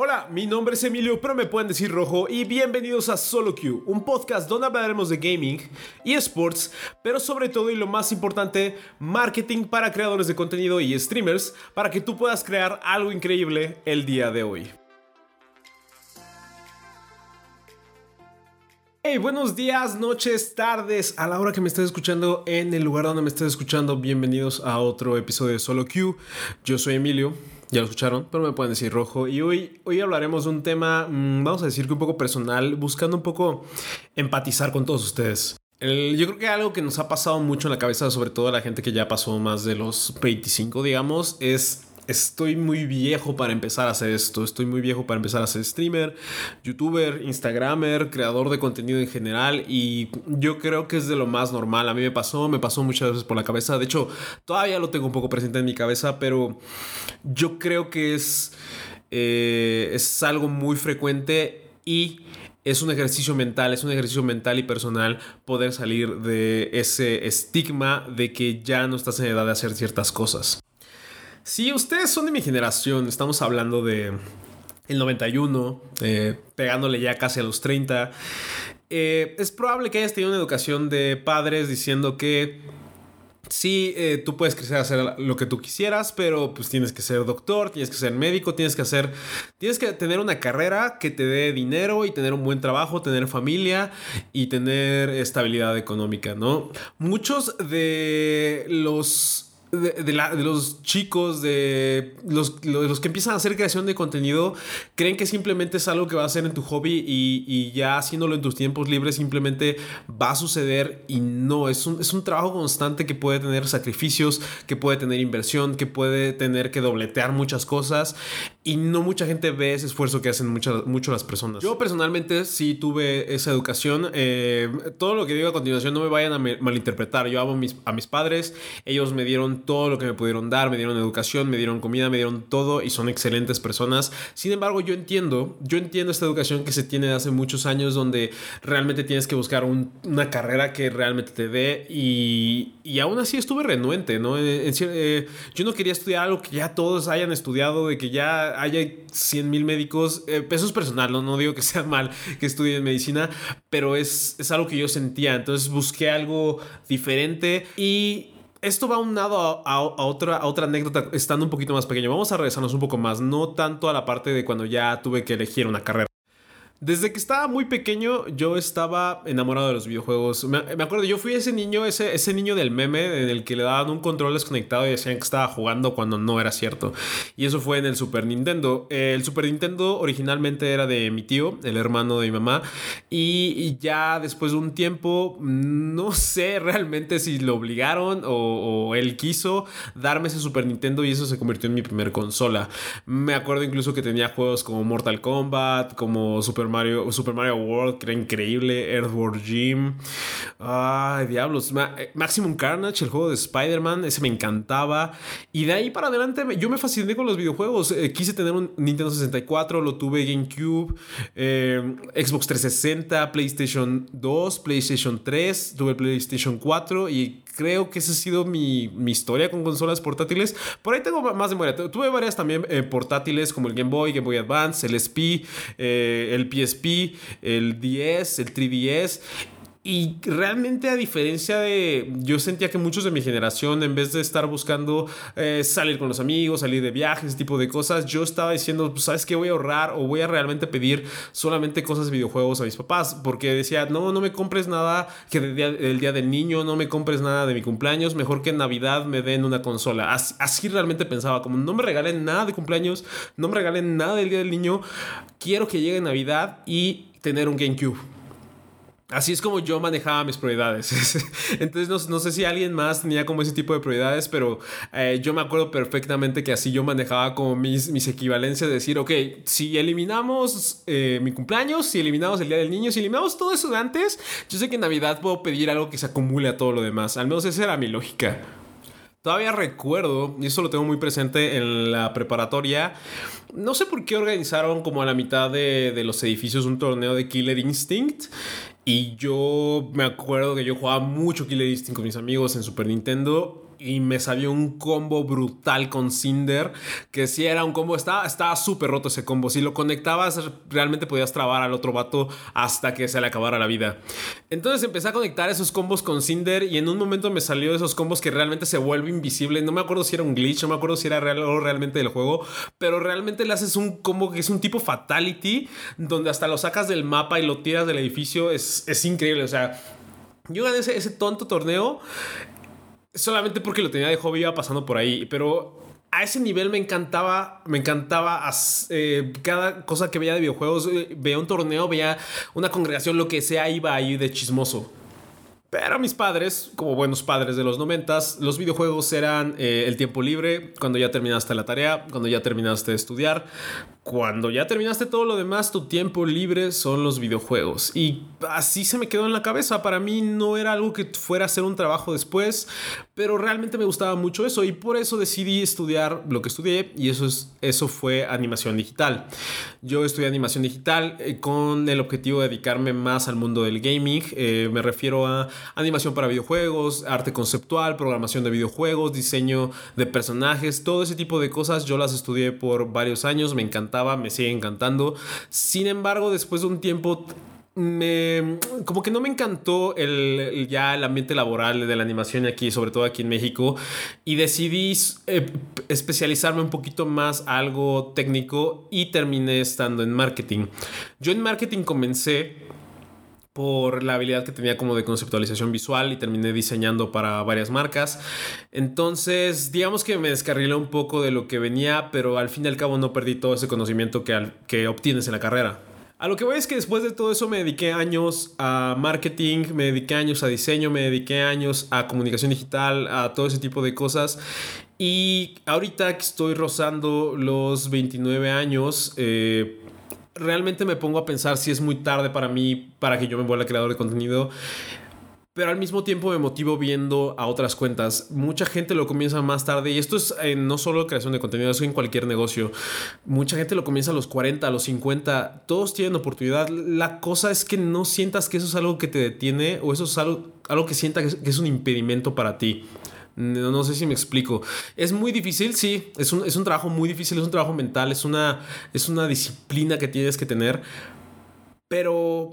Hola, mi nombre es Emilio, pero me pueden decir rojo y bienvenidos a Solo un podcast donde hablaremos de gaming y sports, pero sobre todo y lo más importante, marketing para creadores de contenido y streamers para que tú puedas crear algo increíble el día de hoy. Hey, buenos días, noches, tardes, a la hora que me estés escuchando en el lugar donde me estés escuchando, bienvenidos a otro episodio de Solo Q. Yo soy Emilio. Ya lo escucharon, pero me pueden decir rojo. Y hoy, hoy hablaremos de un tema, mm, vamos a decir que un poco personal, buscando un poco empatizar con todos ustedes. yo creo que algo que nos ha pasado mucho en la cabeza, sobre todo a la gente que ya pasó más de los 25, digamos, es estoy muy viejo para empezar a hacer esto. Estoy muy viejo para empezar a ser streamer, youtuber, instagramer, creador de contenido en general. Y yo creo que es de lo más normal. A mí me pasó, me pasó muchas veces por la cabeza. De hecho, todavía lo tengo un poco presente en mi cabeza, pero yo creo que es, eh, es algo muy frecuente y es un ejercicio mental, es un ejercicio mental y personal poder salir de ese estigma de que ya no estás en edad de hacer ciertas cosas. Si ustedes son de mi generación, estamos hablando de el 91, eh, pegándole ya casi a los 30, eh, es probable que hayas tenido una educación de padres diciendo que sí, eh, tú puedes crecer a hacer lo que tú quisieras, pero pues tienes que ser doctor, tienes que ser médico, tienes que hacer, tienes que tener una carrera que te dé dinero y tener un buen trabajo, tener familia y tener estabilidad económica, ¿no? Muchos de los de, los chicos, de los, los, que empiezan a hacer creación de contenido, creen que simplemente es algo que va a hacer en tu hobby y, ya haciéndolo en tus tiempos libres simplemente va a suceder y no, es un, es un trabajo constante que puede tener sacrificios, que puede tener inversión, que puede tener que dobletear muchas cosas y no mucha gente ve ese esfuerzo que hacen muchas, mucho las personas. Yo personalmente sí tuve esa educación. Eh, todo lo que digo a continuación no me vayan a malinterpretar. Yo amo mis, a mis padres, ellos me dieron todo lo que me pudieron dar, me dieron educación, me dieron comida, me dieron todo y son excelentes personas. Sin embargo, yo entiendo, yo entiendo esta educación que se tiene de hace muchos años donde realmente tienes que buscar una carrera que realmente te dé y, y aún así estuve renuente, ¿no? Eh, yo no quería estudiar algo que ya todos hayan estudiado, de que ya haya 100 mil médicos. Eh, eso es personal, ¿no? no digo que sea mal que estudien medicina, pero es, es algo que yo sentía. Entonces busqué algo diferente y esto va unado a, a, a, otra, a otra anécdota estando un poquito más pequeño. Vamos a regresarnos un poco más, no tanto a la parte de cuando ya tuve que elegir una carrera. Desde que estaba muy pequeño, yo estaba enamorado de los videojuegos. Me, acuerdo, yo fui ese niño, ese, ese niño del meme en el que le daban un control desconectado y decían que estaba jugando cuando no era cierto. Y eso fue en el Super Nintendo. El Super Nintendo originalmente era de mi tío, el hermano de mi mamá. Y, ya después de un tiempo, no sé realmente si lo obligaron o, o él quiso darme ese Super Nintendo y eso se convirtió en mi primer consola. Me acuerdo incluso que tenía juegos como Mortal Kombat, como Super Mario, Super Mario World, que era increíble, Earthworm Jim, ay, diablos, eh, Maximum Carnage, el juego de Spider-Man, ese me encantaba. Y de ahí para adelante yo me fasciné con los videojuegos. Eh, quise tener un Nintendo 64, lo tuve GameCube, eh, Xbox 360, PlayStation 2, PlayStation 3, tuve PlayStation 4 y creo que esa ha sido mi, mi, historia con consolas portátiles. Por ahí tengo más memoria. Tuve varias también portátiles como el Game Boy, Game Boy Advance, el SP, el PSP, el 10, el 3DS. Y realmente a diferencia de, yo sentía que muchos de mi generación, en vez de estar buscando eh, salir con los amigos, salir de viajes, ese tipo de cosas, yo estaba diciendo, pues, ¿sabes qué? Voy a ahorrar o voy a realmente pedir solamente cosas de videojuegos a mis papás. Porque decía, no, no me compres nada que del día, día del niño, no me compres nada de mi cumpleaños, mejor que en Navidad me den una consola. Así, así realmente pensaba, como no me regalen nada de cumpleaños, no me regalen nada del día del niño, quiero que llegue Navidad y tener un GameCube. Así es como yo manejaba mis prioridades. Entonces no, sé si alguien más tenía como ese tipo de prioridades, pero eh, yo me acuerdo perfectamente que así yo manejaba como mis, mis equivalencias de decir, ok, si eliminamos eh, mi cumpleaños, si eliminamos el Día del Niño, si eliminamos todo eso de antes, yo sé que en Navidad puedo pedir algo que se acumule a todo lo demás. Al menos esa era mi lógica. Todavía recuerdo, y eso lo tengo muy presente en la preparatoria, no sé por qué organizaron como a la mitad de, de los edificios un torneo de Killer Instinct. Y yo me acuerdo que yo jugaba mucho Killer Instinct con mis amigos en Super Nintendo y me salió un combo brutal con Cinder, que si era un combo, estaba súper roto ese combo. Si lo conectabas, realmente podías trabar al otro vato hasta que se le acabara la vida. Entonces empecé a conectar esos combos con Cinder y en un momento me salió esos combos que realmente se vuelve invisible. No me acuerdo si era un glitch, no me acuerdo si era real realmente del juego, pero realmente le haces un combo que es un tipo fatality, donde hasta lo sacas del mapa y lo tiras del edificio. Es, es increíble, o sea. Yo gané ese, ese tonto torneo solamente porque lo tenía de hobby, iba pasando por ahí, pero a ese nivel me encantaba, me encantaba eh, cada cosa que veía de videojuegos, eh, veía un torneo, veía una congregación, lo que sea, iba ahí de chismoso. Pero mis padres, como buenos padres de los noventas, los videojuegos eran eh, el tiempo libre, cuando ya terminaste la tarea, cuando ya terminaste de estudiar, cuando ya terminaste todo lo demás, tu tiempo libre son los videojuegos. Y así se me quedó en la cabeza. Para mí no era algo que fuera a hacer un trabajo después, pero realmente me gustaba mucho eso y por eso decidí estudiar lo que estudié y eso, es, eso fue animación digital. Yo estudié animación digital eh, con el objetivo de dedicarme más al mundo del gaming. Eh, me refiero a animación para videojuegos, arte conceptual, programación de videojuegos, diseño de personajes, todo ese tipo de cosas. Yo las estudié por varios años, me encantaba me sigue encantando. Sin embargo, después de un tiempo me como que no me encantó el, ya el ambiente laboral de la animación aquí, sobre todo aquí en México, y decidí eh, especializarme un poquito más a algo técnico y terminé estando en marketing. Yo en marketing comencé por la habilidad que tenía como de conceptualización visual y terminé diseñando para varias marcas. Entonces, digamos que me descarrilé un poco de lo que venía, pero al fin y al cabo no perdí todo ese conocimiento que, que obtienes en la carrera. A lo que voy es que después de todo eso me dediqué años a marketing, me dediqué años a diseño, me dediqué años a comunicación digital, a todo ese tipo de cosas. Y ahorita que estoy rozando los 29 años, eh, realmente me pongo a pensar si es muy tarde para mí, para que yo me vuelva creador de contenido. Pero al mismo tiempo me motivo viendo a otras cuentas. Mucha gente lo comienza más tarde y esto es no solo creación de contenido, es en cualquier negocio. Mucha gente lo comienza a los 40, a los 50. Todos tienen oportunidad. La cosa es que no sientas que eso es algo que te detiene o eso es algo, algo que sienta que es un impedimento para ti. No, sé si me explico. Es muy difícil, sí. Es un, es un trabajo muy difícil, es un trabajo mental, es una, es una disciplina que tienes que tener. Pero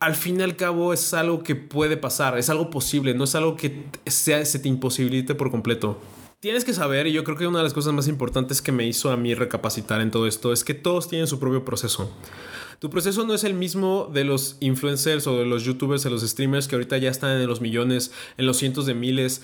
al fin y al cabo es algo que puede pasar, es algo posible, no es algo que sea, se te imposibilite por completo. Tienes que saber, y yo creo que una de las cosas más importantes que me hizo a mí recapacitar en todo esto es que todos tienen su propio proceso. Tu proceso no es el mismo de los influencers o de los youtubers, de los streamers que ahorita ya están en los millones, en los cientos de miles.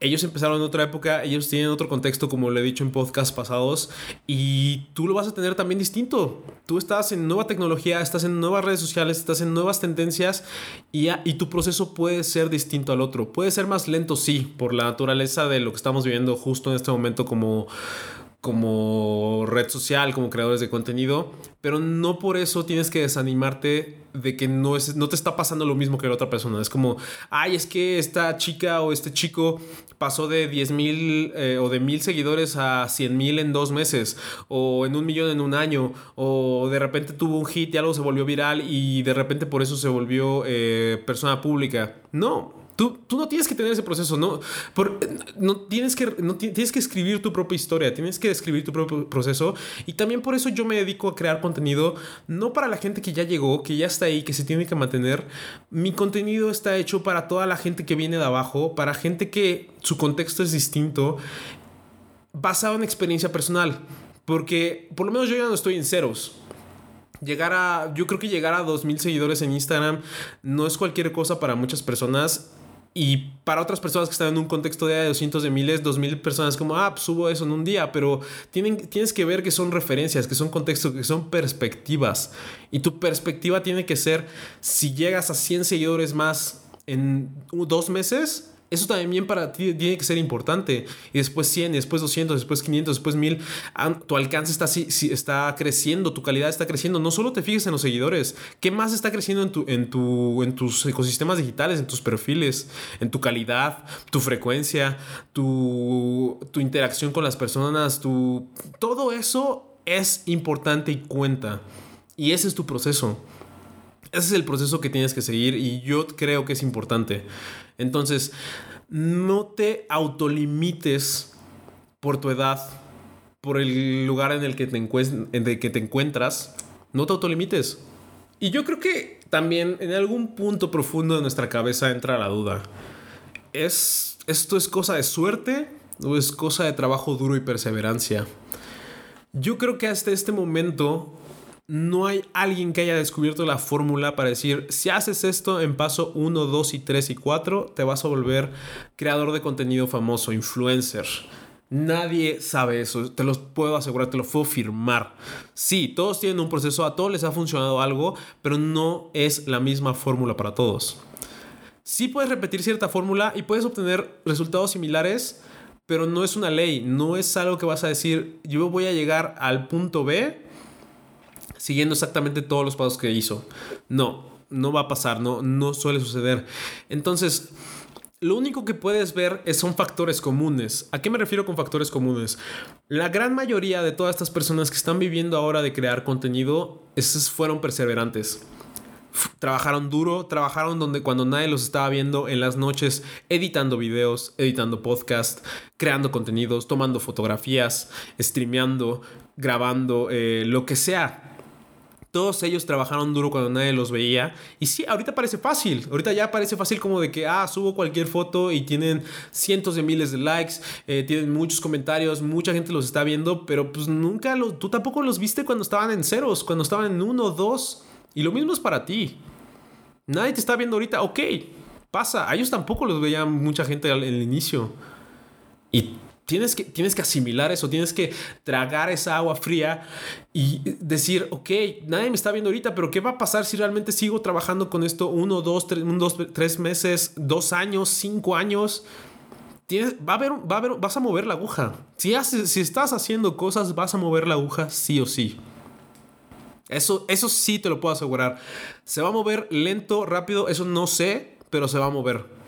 Ellos empezaron en otra época, ellos tienen otro contexto, como lo he dicho en podcasts pasados, y tú lo vas a tener también distinto. Tú estás en nueva tecnología, estás en nuevas redes sociales, estás en nuevas tendencias y, y tu proceso puede ser distinto al otro. Puede ser más lento, sí, por la naturaleza de lo que estamos viviendo justo en este momento como como red social, como creadores de contenido, pero no por eso tienes que desanimarte de que no, es, no te está pasando lo mismo que la otra persona. Es como, ay, es que esta chica o este chico pasó de 10 mil eh, o de mil seguidores a 100 mil en dos meses, o en un millón en un año, o de repente tuvo un hit y algo se volvió viral y de repente por eso se volvió eh, persona pública. No, Tú, no tienes que tener ese proceso, no, no, tienes que, no tienes que escribir tu propia historia, tienes que escribir tu propio proceso y también por eso yo me dedico a crear contenido, no para la gente que ya llegó, que ya está ahí, que se tiene que mantener. Mi contenido está hecho para toda la gente que viene de abajo, para gente que su contexto es distinto, basado en experiencia personal, porque por lo menos yo ya no estoy en ceros llegar a, yo creo que llegar a 2.000 seguidores en Instagram no es cualquier cosa para muchas personas. Y para otras personas que están en un contexto de doscientos de miles, dos mil personas, como, ah, pues subo eso en un día, pero tienen, tienes que ver que son referencias, que son contextos, que son perspectivas. Y tu perspectiva tiene que ser, si llegas a 100 seguidores más en dos meses, eso también para ti tiene que ser importante. Y después 100, después 200, después 500, después 1000. Ah, tu alcance está, está creciendo, tu calidad está creciendo. No solo te fijes en los seguidores. ¿Qué más está creciendo en, tu, en, tu, en tus ecosistemas digitales, en tus perfiles, en tu calidad, tu frecuencia, tu, tu interacción con las personas? Tu, todo eso es importante y cuenta. Y ese es tu proceso. Ese es el proceso que tienes que seguir y yo creo que es importante. Entonces, no te autolimites por tu edad, por el lugar en el que te, en el que te encuentras. No te autolimites. Y yo creo que también en algún punto profundo de nuestra cabeza entra la duda. ¿Es, ¿Esto es cosa de suerte o es cosa de trabajo duro y perseverancia? Yo creo que hasta este momento no hay alguien que haya descubierto la fórmula para decir, si haces esto en paso 1, 2 y 3 y 4, te vas a volver creador de contenido famoso, influencer. Nadie sabe eso, te lo puedo asegurar, te lo puedo firmar. Sí, todos tienen un proceso, a todos les ha funcionado algo, pero no es la misma fórmula para todos. Sí puedes repetir cierta fórmula y puedes obtener resultados similares, pero no es una ley, no es algo que vas a decir, yo voy a llegar al punto B siguiendo exactamente todos los pasos que hizo. No, no va a pasar, no, no suele suceder. Entonces, lo único que puedes ver son factores comunes. ¿A qué me refiero con factores comunes? La gran mayoría de todas estas personas que están viviendo ahora de crear contenido esos fueron perseverantes. Trabajaron duro, trabajaron donde cuando nadie los estaba viendo en las noches, editando videos, editando podcasts, creando contenidos, tomando fotografías, streameando, grabando, eh, lo que sea todos ellos trabajaron duro cuando nadie los veía. Y sí, ahorita parece fácil. Ahorita ya parece fácil como de que, ah, subo cualquier foto y tienen cientos de miles de likes, eh, tienen muchos comentarios, mucha gente los está viendo, pero pues nunca los, tú tampoco los viste cuando estaban en ceros, cuando estaban en uno, dos. Y lo mismo es para ti. Nadie te está viendo ahorita, ok, pasa. A ellos tampoco los veía mucha gente al, el inicio. Y Tienes que, tienes que asimilar eso, tienes que tragar esa agua fría y decir, ok, nadie me está viendo ahorita, pero ¿qué va a pasar si realmente sigo trabajando con esto uno, dos, tres, dos, tres meses, dos años, cinco años? Tienes, va a haber, va a haber, vas a mover la aguja. Si, si estás haciendo cosas, vas a mover la aguja sí o sí. Eso, eso sí te lo puedo asegurar. Se va a mover lento, rápido, eso no sé, pero se va a mover.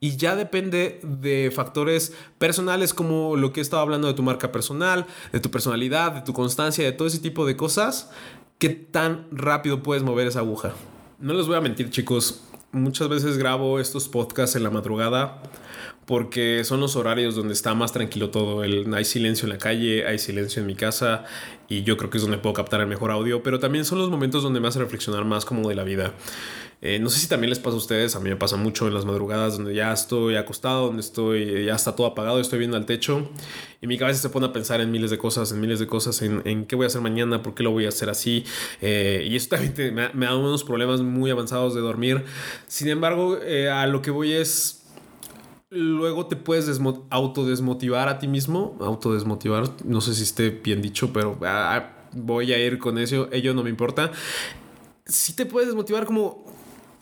Y ya depende de factores personales como lo que he estado hablando de tu marca personal, de tu personalidad, de tu constancia, de todo ese tipo de cosas, qué tan rápido puedes mover esa aguja. No les voy a mentir chicos, muchas veces grabo estos podcasts en la madrugada porque son los horarios donde está más tranquilo todo. El, hay silencio en la calle, hay silencio en mi casa y yo creo que es donde puedo captar el mejor audio, pero también son los momentos donde me hace reflexionar más como de la vida. Eh, no sé si también les pasa a ustedes, a mí me pasa mucho en las madrugadas donde ya estoy acostado, donde estoy, ya está todo apagado, estoy viendo al techo y mi cabeza se pone a pensar en miles de cosas, en miles de cosas, en, qué voy a hacer mañana, por qué lo voy a hacer así. Eh, y eso también me, me, da unos problemas muy avanzados de dormir. Sin embargo, eh, a lo que voy es luego te puedes autodesmotivar a ti mismo. Autodesmotivar, no sé si esté bien dicho, pero ah, voy a ir con eso. Ello no me importa. Si te puedes desmotivar como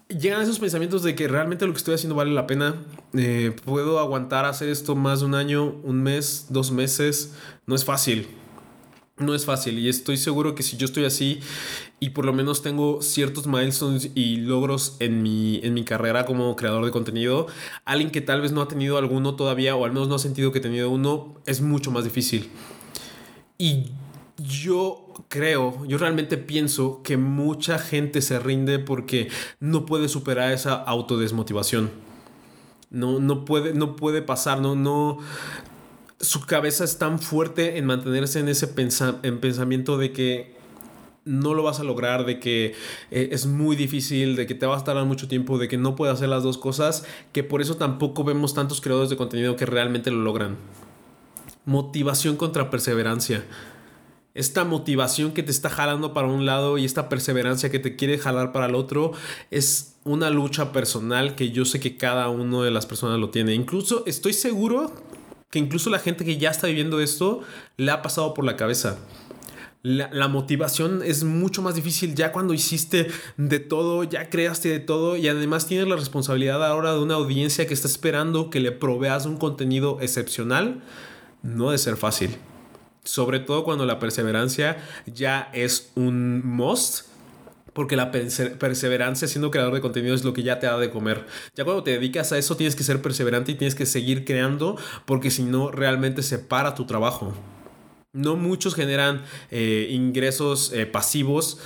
llegan esos pensamientos de que realmente lo que estoy haciendo vale la pena. Eh, puedo aguantar hacer esto más de un año, un mes, dos meses. No es fácil. No es fácil y estoy seguro que si yo estoy así y por lo menos tengo ciertos milestones y logros en mi, en mi carrera como creador de contenido, alguien que tal vez no ha tenido alguno todavía o al menos no ha sentido que ha tenido uno, es mucho más difícil. Y yo creo, yo realmente pienso que mucha gente se rinde porque no puede superar esa autodesmotivación. No, no, puede, no puede pasar, no, no. Su cabeza es tan fuerte en mantenerse en ese en pensamiento de que no lo vas a lograr, de que eh, es muy difícil, de que te vas a tardar mucho tiempo, de que no puedes hacer las dos cosas, que por eso tampoco vemos tantos creadores de contenido que realmente lo logran. Motivación contra perseverancia esta motivación que te está jalando para un lado y esta perseverancia que te quiere jalar para el otro es una lucha personal que yo sé que cada una de las personas lo tiene. Incluso estoy seguro que incluso la gente que ya está viviendo esto le ha pasado por la cabeza. La, motivación es mucho más difícil ya cuando hiciste de todo, ya creaste de todo y además tienes la responsabilidad ahora de una audiencia que está esperando que le proveas un contenido excepcional. No de ser fácil. Sobre todo cuando la perseverancia ya es un must. Porque la perseverancia siendo creador de contenido es lo que ya te da de comer. Ya cuando te dedicas a eso tienes que ser perseverante y tienes que seguir creando porque si no realmente se para tu trabajo. No muchos generan eh, ingresos eh, pasivos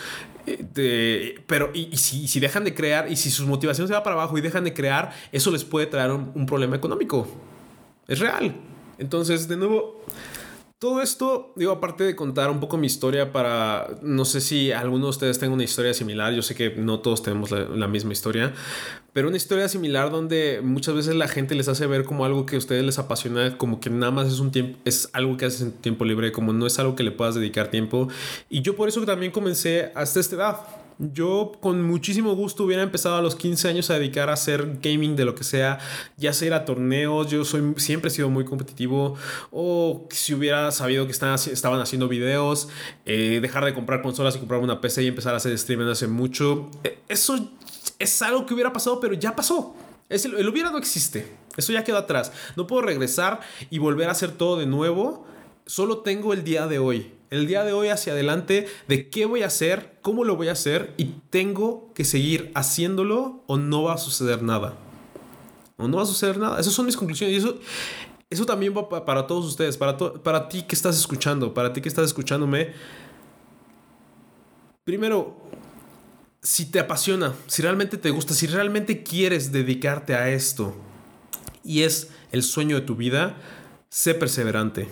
Eh, pero y, si, dejan de crear y si sus motivaciones se van para abajo y dejan de crear, eso les puede traer un problema económico. Es real. Entonces, de nuevo, todo esto, digo, aparte de contar un poco mi historia para, no sé si alguno de ustedes tenga una historia similar, yo sé que no todos tenemos la, misma historia, pero una historia similar donde muchas veces la gente les hace ver como algo que a ustedes les apasiona, como que nada más es un tiempo, es algo que haces en tiempo libre, como no es algo que le puedas dedicar tiempo. Y yo por eso también comencé hasta esta edad. Yo con muchísimo gusto hubiera empezado a los 15 años a dedicar a hacer gaming de lo que sea, ya sea a torneos, yo soy, siempre he sido muy competitivo, o si hubiera sabido que estaban, estaban haciendo videos, eh, dejar de comprar consolas y comprar una PC y empezar a hacer streaming hace mucho. Eh, eso es algo que hubiera pasado, pero ya pasó. el, el hubiera no existe. Eso ya quedó atrás. No puedo regresar y volver a hacer todo de nuevo. Solo tengo el día de hoy el día de hoy hacia adelante de qué voy a hacer, cómo lo voy a hacer y tengo que seguir haciéndolo o no va a suceder nada. O no va a suceder nada. Esas son mis conclusiones y eso, eso también va para todos ustedes, para, para ti que estás escuchando, para ti que estás escuchándome. Primero, si te apasiona, si realmente te gusta, si realmente quieres dedicarte a esto y es el sueño de tu vida, sé perseverante.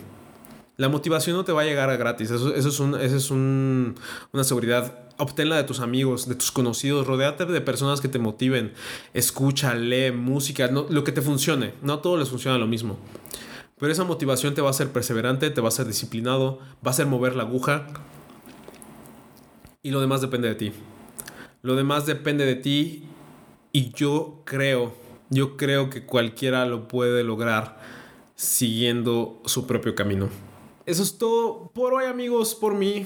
La motivación no te va a llegar a gratis. Eso, es, es una seguridad. Obténla de tus amigos, de tus conocidos. Rodeate de personas que te motiven. Escucha, lee música, lo que te funcione. No a todos les funciona lo mismo. Pero esa motivación te va a hacer perseverante, te va a hacer disciplinado, va a hacer mover la aguja. Y lo demás depende de ti. Lo demás depende de ti. Y yo creo, yo creo que cualquiera lo puede lograr siguiendo su propio camino. Eso es todo por hoy amigos, por mí.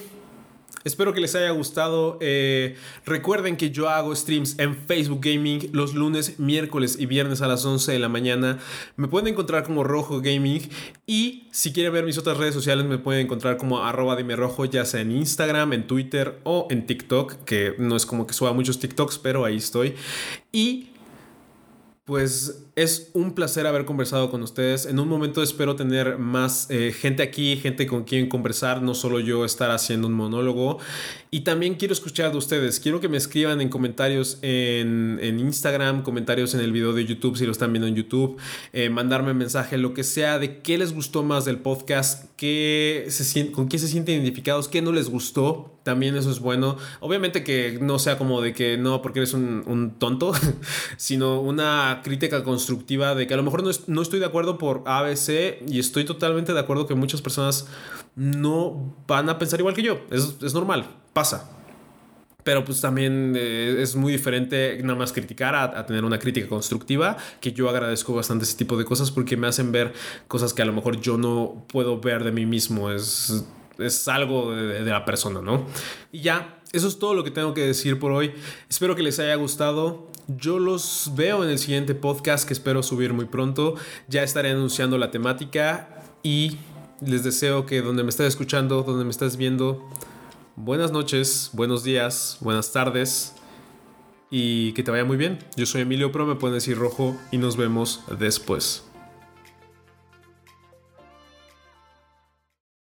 Espero que les haya gustado. Eh, recuerden que yo hago streams en Facebook Gaming los lunes, miércoles y viernes a las 11 de la mañana. Me pueden encontrar como Rojo Gaming. Y si quieren ver mis otras redes sociales, me pueden encontrar como arroba dime rojo, ya sea en Instagram, en Twitter o en TikTok. Que no es como que suba muchos TikToks, pero ahí estoy. Y pues es un placer haber conversado con ustedes. En un momento espero tener más eh, gente aquí, gente con quien conversar, no solo yo estar haciendo un monólogo. Y también quiero escuchar de ustedes. Quiero que me escriban en comentarios en, Instagram, comentarios en el video de YouTube si lo están viendo en YouTube, eh, mandarme mensaje, lo que sea, de qué les gustó más del podcast, qué se, con qué se sienten identificados, qué no les gustó. También eso es bueno. Obviamente que no sea como de que no, porque eres un, un tonto, sino una crítica constructiva de que a lo mejor no, no estoy de acuerdo por ABC y estoy totalmente de acuerdo que muchas personas no van a pensar igual que yo. Es, es normal, pasa. Pero pues también eh, es muy diferente nada más criticar a, tener una crítica constructiva, que yo agradezco bastante ese tipo de cosas porque me hacen ver cosas que a lo mejor yo no puedo ver de mí mismo. Es, es algo de, de la persona, ¿no? Y ya, eso es todo lo que tengo que decir por hoy. Espero que les haya gustado. Yo los veo en el siguiente podcast que espero subir muy pronto. Ya estaré anunciando la temática y les deseo que donde me estés escuchando, donde me estés viendo, buenas noches, buenos días, buenas tardes y que te vaya muy bien. Yo soy Emilio Pro, me pueden decir rojo y nos vemos después.